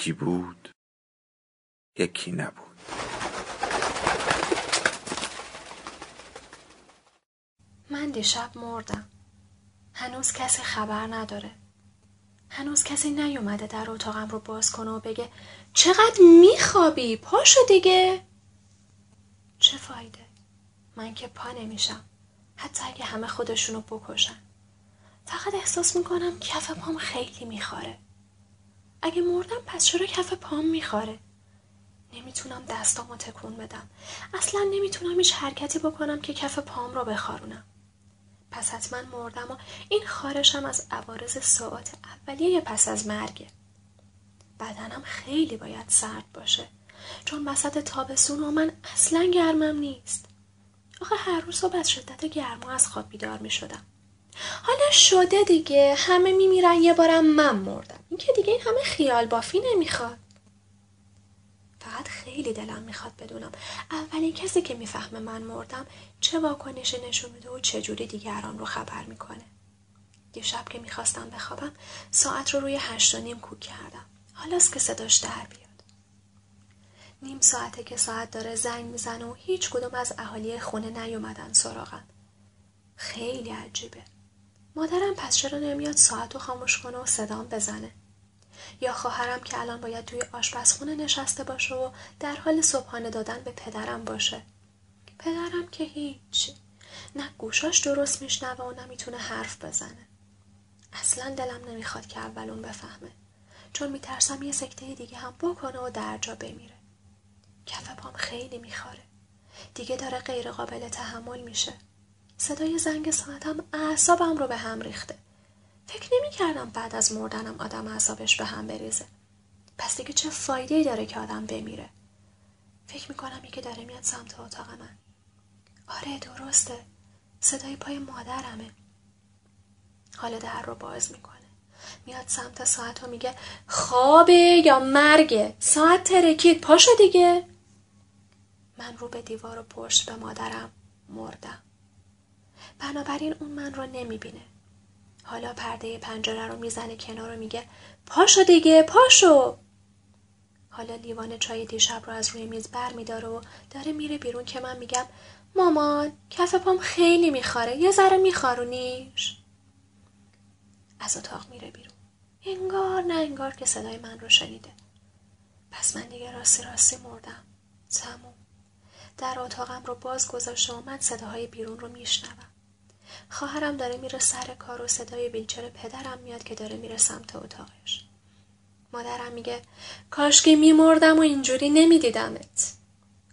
یکی بود یکی نبود. من دیشب مردم. هنوز کسی خبر نداره. هنوز کسی نیومده در اتاقم رو باز کنه و بگه چقدر میخوابی پاشو دیگه؟ چه فایده؟ من که پا نمیشم. حتی اگه همه خودشونو بکشن. فقط احساس می‌کنم کف پام خیلی میخواره اگه مردم پس چرا کف پام میخواره نمی‌تونم دستامو تکون بدم. اصلا نمی‌تونم هیچ حرکتی بکنم که کف پام رو بخارونم. پس حتما مردم و این خارشم از عوارض ساعت اولیه پس از مرگه. بدنم خیلی باید سرد باشه. چون وسط تابستون و من اصلا گرمم نیست. آخه هر روز صبح از شدت گرما از خواب بیدار می شدم. حالا شده دیگه. همه میمیرن یه بارم من مردم. این که دیگه این همه خیال بافی نمی‌خواد. فقط خیلی دلم می‌خواد بدونم اولین کسی که می‌فهمه من مردم چه واکنشی نشون میده و چه جوری دیگران رو خبر می‌کنه. دیشب که می‌خواستم بخوابم ساعت رو روی هشت و نیم کوک کردم. حالاست که صداش در بیاد. نیم ساعته که ساعت داره زنگ می‌زنه و هیچ کدوم از اهالی خونه نیومدن سراغم. خیلی عجیبه. مادرم پس چرا نمیاد ساعت رو خاموش کنه و صدام بزنه؟ یا خواهرم که الان باید توی آشپزخونه نشسته باشه و در حال صبحانه دادن به پدرم باشه؟ پدرم که هیچ. نه گوشاش درست میشنوه و نمی‌تونه حرف بزنه. اصلا دلم نمی‌خواد که اولون بفهمه. چون میترسم یه سکته دیگه هم بکنه و در جا بمیره. کف پام خیلی میخواره دیگه داره غیر قابل تحمل میشه. صدای زنگ ساعتم اعصابم رو به هم ریخته. فکر نمی کردم بعد از مردنم آدم اعصابش به هم بریزه. پس دیگه چه فایده داره که آدم بمیره؟ فکر می‌کنم یکی داره میاد سمت اتاق من. آره درسته. صدای پای مادرمه. حالا در رو باز می‌کنه. میاد سمت ساعت و میگه خوابه یا مرگه؟ ساعت ترکید پاشو دیگه. من رو به دیوار و پشت به مادرم مردم. بنابراین اون من رو نمی‌بینه. حالا پرده پنجره رو می‌زنه کنار و میگه پاشو دیگه پاشو. حالا لیوان چای دیشب رو از روی میز بر میداره و داره میره بیرون که من میگم مامان کف پام خیلی میخواره یه ذره میخارونیش. از اتاق میره بیرون. انگار نه انگار که صدای من رو شنیده. پس من دیگه راستی راستی مردم. تموم در اتاقم رو باز گذاشته و من صداهای بیرون رو میشنوم. خواهرم داره میره سر کار و صدای ویلچر پدرم میاد که داره میره سمت اتاقش. مادرم میگه کاشکی میمردم و اینجوری نمیدیدمت.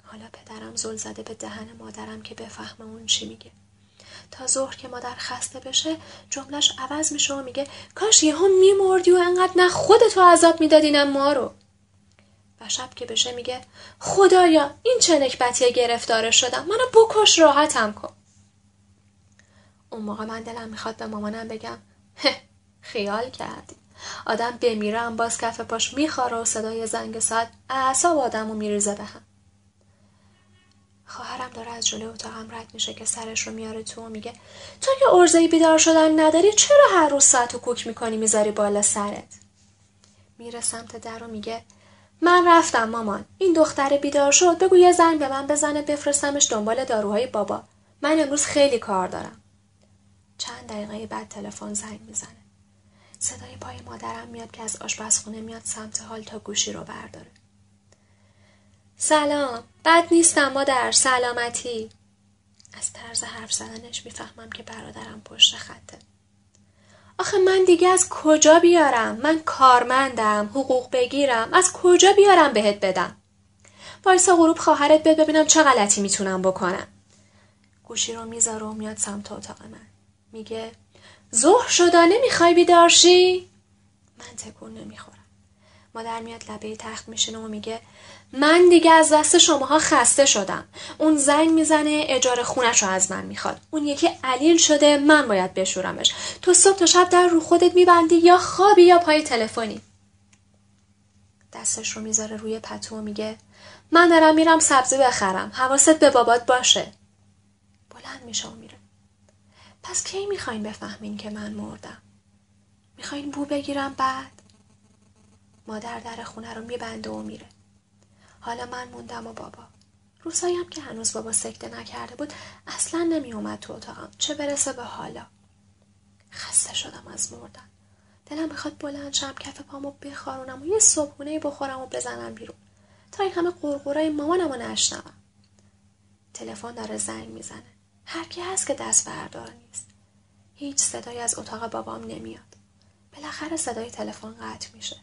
حالا پدرم زل زده به دهن مادرم که بفهمه اون چی میگه. تا ظهر که مادر خسته بشه جملش عوض میشه و میگه کاش یهو میمردی و انقدر نه خودتو عذاب می‌دادی ما رو. و شب که بشه میگه خدایا این چه نکبتیه گرفتار شدم منو بکش راحتم کن. اون موقع من دلم می‌خواد به مامانم بگم خیال کردی. آدم بمیرم باز کف پاش میخواره و صدای زنگ ساعت اعصاب آدم و میریزه به هم. خواهرم داره از جلوی اتاقم رد میشه که سرش رو میاره تو و میگه تو که ارزه بیدار شدن نداری چرا هر روز ساعت و کوک می‌کنی می‌ذاری بالا سرت؟ میره سمت در و میگه من رفتم مامان. این دختر بیدار شد بگو یه زنگ به من بزنه بفرستمش دنبال داروهای بابا. من امروز خیلی کار دارم. چند دقیقه بعد تلفن زنگ می‌زنه. صدای پای مادرم میاد که از آشپزخونه میاد سمت حال تا گوشی رو برداره. سلام. بد نیستم مادر. سلامتی. از طرز حرف زدنش می‌فهمم که برادرم پشت خطه. آخه من دیگه از کجا بیارم؟ من کارمندم حقوق بگیرم. از کجا بیارم بهت بدم؟ وایسا غروب خواهرت بد ببینم چه غلطی می‌تونم بکنم. گوشی رو می‌ذاره و میاد سمت اتاق من. میگه ظهر شدا نمی‌خوای بیدارشی؟ من تکون نمی‌خورم. مادر میاد لبه تخت میشینه و میگه من دیگه از دست شماها خسته شدم. اون زنگ می‌زنه اجاره خونش رو از من می‌خواد. اون یکی علیل شده من باید بشورمش. تو صبح تا شب در رو خودت میبندی یا خوابی یا پای تلفنی. دستش رو می‌ذاره روی پتو و میگه من دارم میرم سبزی بخرم. حواست به بابات باشه. بلند میشه و میره. پس کی می‌خواین بفهمین که من مردم؟ می‌خواین بو بگیرم بعد؟ مادر در خونه رو میبنده و میره. حالا من موندم و بابا. روزهایم که هنوز بابا سکته نکرده بود اصلا نمی اومد تو اتاقم. چه برسه به حالا. خسته شدم از مردن. دلم می‌خواد بلند شم کف پامو بخارونم و یه صبحونه بخورم و بزنم بیرون. تا این همه قرقرای مامانم رو نشنوم. تلفن داره زنگ می‌زنه. هر کی هست که دست بردار نیست. هیچ صدایی از اتاق بابام نمیاد. بالاخره صدای تلفن قطع میشه.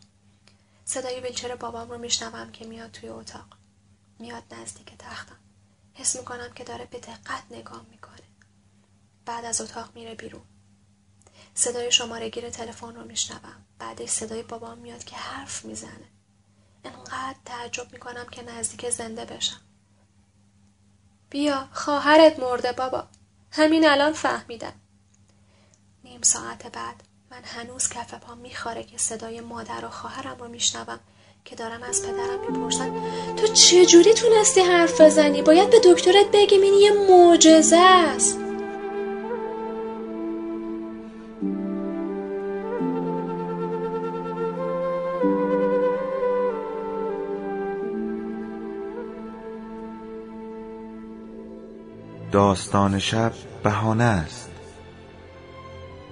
صدای ویلچر بابام رو میشنوم که میاد توی اتاق. میاد نزدیک تختم. حس می‌کنم که داره به دقت نگاه می‌کنه. بعد از اتاق میره بیرون. صدای شماره گیر تلفن رو میشنوم. بعدش صدای بابام میاد که حرف می‌زنه. انقدر تعجب می‌کنم که نزدیک زنده بشم. بیا خواهرت مرده بابا. همین الان فهمیدم. نیم ساعت بعد من هنوز کف پا میخواره که صدای مادر و خواهرم رو میشنوم که دارم از پدرم می‌پرسن تو چجوری تونستی حرف بزنی؟ باید به دکترت بگیم این یه معجزه است. داستان شب بهانه است.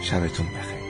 شبتون بخیر.